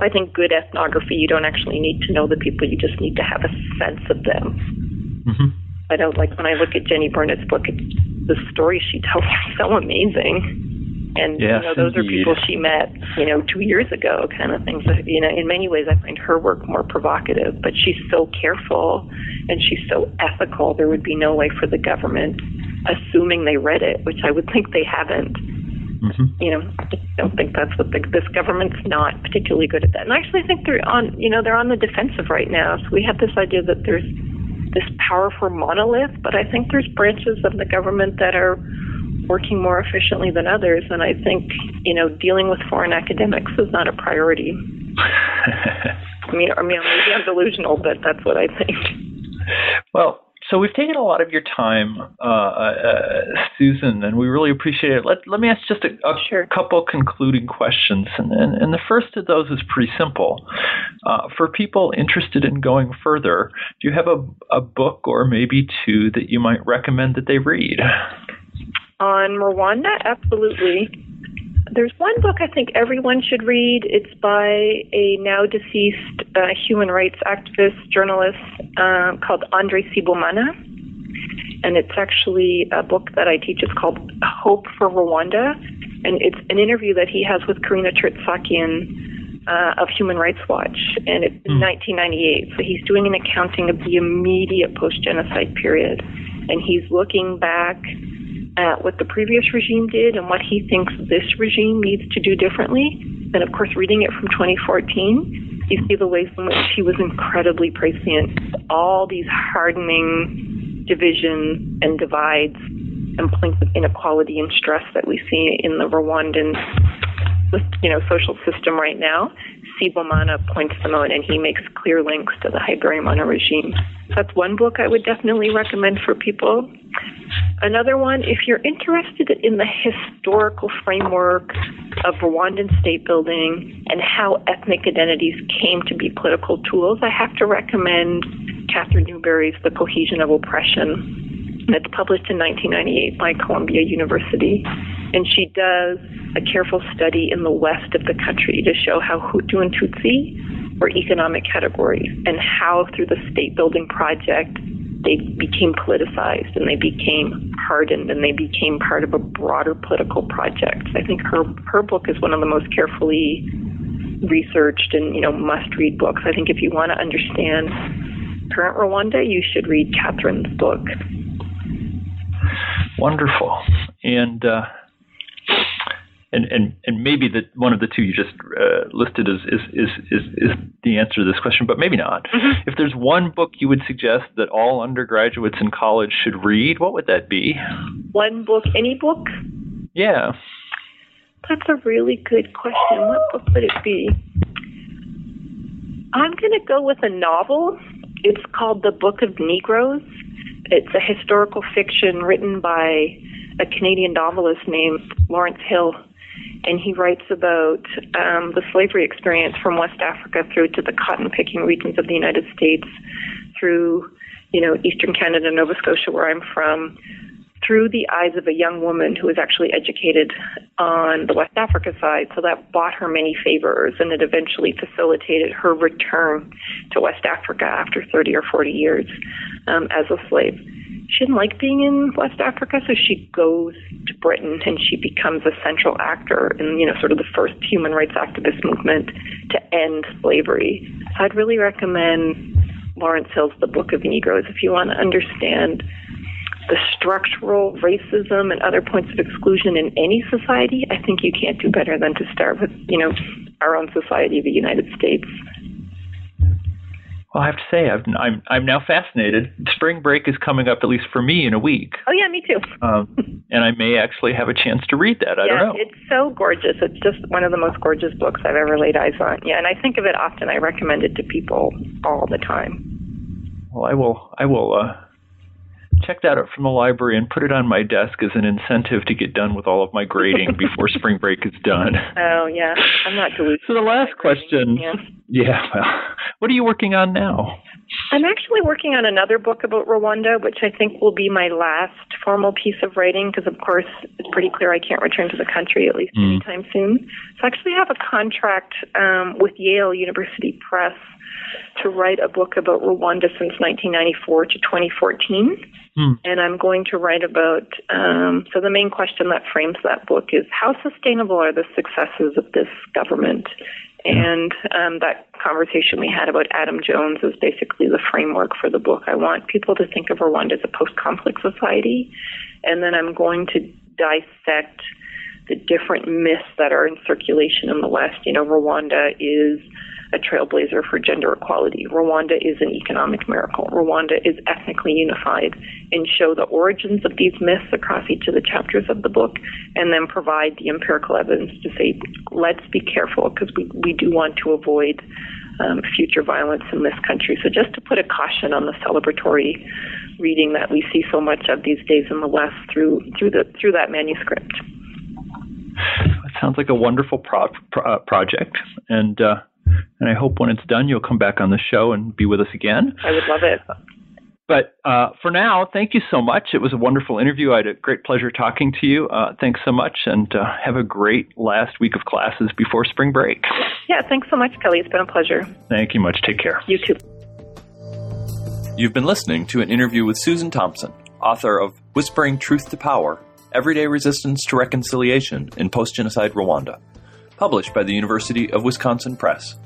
I think good ethnography, you don't actually need to know the people, you just need to have a sense of them. Mm-hmm. I don't like when I look at Jennie Burnet's book, the stories she tells are so amazing. And yes, you know, those indeed. are people she met, you know, two years ago, kind of things. That, you know, in many ways, I find her work more provocative. But she's so careful, and she's so ethical. There would be no way for the government, assuming they read it, which I would think they haven't, Mm-hmm. You know, I don't think that's what the, this government's not particularly good at that. And I actually think they're on, you know, they're on the defensive right now. So we have this idea that there's this powerful monolith, but I think there's branches of the government that are working more efficiently than others, and I think you know dealing with foreign academics is not a priority. I mean, I mean, maybe I'm delusional, but that's what I think. Well, so we've taken a lot of your time, uh, uh, Susan, and we really appreciate it. Let, let me ask just a, a sure. couple concluding questions. And, and, and, the first of those is pretty simple. Uh, for people interested in going further, do you have a, a book or maybe two that you might recommend that they read? On Rwanda, absolutely. There's one book I think everyone should read. It's by a now deceased uh, human rights activist, journalist uh, called Andre Sibomana. And it's actually a book that I teach. It's called Hope for Rwanda. And it's an interview that he has with Carina Tertsakian uh, of Human Rights Watch. And it's in 1998. Hmm. So he's doing an accounting of the immediate post genocide period. And he's looking back at what the previous regime did and what he thinks this regime needs to do differently. And of course, reading it from 2014, you see the ways in which he was incredibly prescient. All these hardening divisions and divides and points of inequality and stress that we see in the Rwandan you know, social system right now. Sibomana points them out and he makes clear links to the Habyarimana regime. That's one book I would definitely recommend for people. Another one, if you're interested in the historical framework of Rwandan state building and how ethnic identities came to be political tools, I have to recommend Catherine Newbury's The Cohesion of Oppression. It's published in 1998 by Columbia University. And she does a careful study in the west of the country to show how Hutu and Tutsi were economic categories and how, through the state building project, they became politicized and they became hardened and they became part of a broader political project. I think her her book is one of the most carefully researched and you know must read books. I think if you want to understand current Rwanda, you should read Catherine's book. Wonderful, and. Uh and and and maybe that one of the two you just uh, listed is, is is is is the answer to this question, but maybe not. Mm-hmm. If there's one book you would suggest that all undergraduates in college should read, what would that be? One book, any book? Yeah. That's a really good question. What book would it be? I'm going to go with a novel. It's called The Book of Negroes. It's a historical fiction written by a Canadian novelist named Lawrence Hill and he writes about um, the slavery experience from West Africa through to the cotton picking regions of the United States, through you know eastern Canada, Nova Scotia, where I'm from, through the eyes of a young woman who was actually educated on the West Africa side. So that bought her many favors, and it eventually facilitated her return to West Africa after 30 or 40 years um, as a slave she didn't like being in West Africa, so she goes to Britain and she becomes a central actor in, you know, sort of the first human rights activist movement to end slavery. So I'd really recommend Lawrence Hill's The Book of Negroes if you want to understand the structural racism and other points of exclusion in any society. I think you can't do better than to start with, you know, our own society, the United States. Well, I have to say, i am I'm I'm now fascinated. Spring break is coming up, at least for me, in a week. Oh yeah, me too. um, and I may actually have a chance to read that. I yeah, don't know. It's so gorgeous. It's just one of the most gorgeous books I've ever laid eyes on. Yeah, and I think of it often. I recommend it to people all the time. Well, I will. I will. Uh, check that out from the library and put it on my desk as an incentive to get done with all of my grading before spring break is done. Oh yeah, I'm not delusional. So the last question. Yeah. yeah. Well, what are you working on now? I'm actually working on another book about Rwanda, which I think will be my last formal piece of writing because, of course, it's pretty clear I can't return to the country at least mm. anytime soon. So I actually have a contract um, with Yale University Press to write a book about Rwanda since 1994 to 2014. Hmm. And I'm going to write about, um, so the main question that frames that book is how sustainable are the successes of this government? And um, that conversation we had about Adam Jones is basically the framework for the book. I want people to think of Rwanda as a post conflict society. And then I'm going to dissect the different myths that are in circulation in the West. You know, Rwanda is a trailblazer for gender equality. Rwanda is an economic miracle. Rwanda is ethnically unified and show the origins of these myths across each of the chapters of the book and then provide the empirical evidence to say, let's be careful because we, we do want to avoid um, future violence in this country. So just to put a caution on the celebratory reading that we see so much of these days in the West through through the through that manuscript. It sounds like a wonderful pro- pro- uh, project, and uh, and I hope when it's done you'll come back on the show and be with us again. I would love it. But uh, for now, thank you so much. It was a wonderful interview. I had a great pleasure talking to you. Uh, thanks so much, and uh, have a great last week of classes before spring break. Yeah, thanks so much, Kelly. It's been a pleasure. Thank you much. Take care. You too. You've been listening to an interview with Susan Thomson, author of Whispering Truth to Power Everyday Resistance to Reconciliation in Post Genocide Rwanda, published by the University of Wisconsin Press.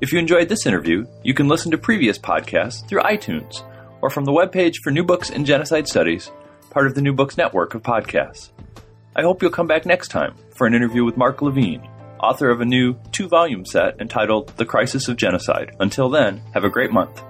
If you enjoyed this interview, you can listen to previous podcasts through iTunes or from the webpage for New Books in Genocide Studies, part of the New Books network of podcasts. I hope you'll come back next time for an interview with Mark Levene, author of a new two volume set entitled The Crisis of Genocide. Until then, have a great month.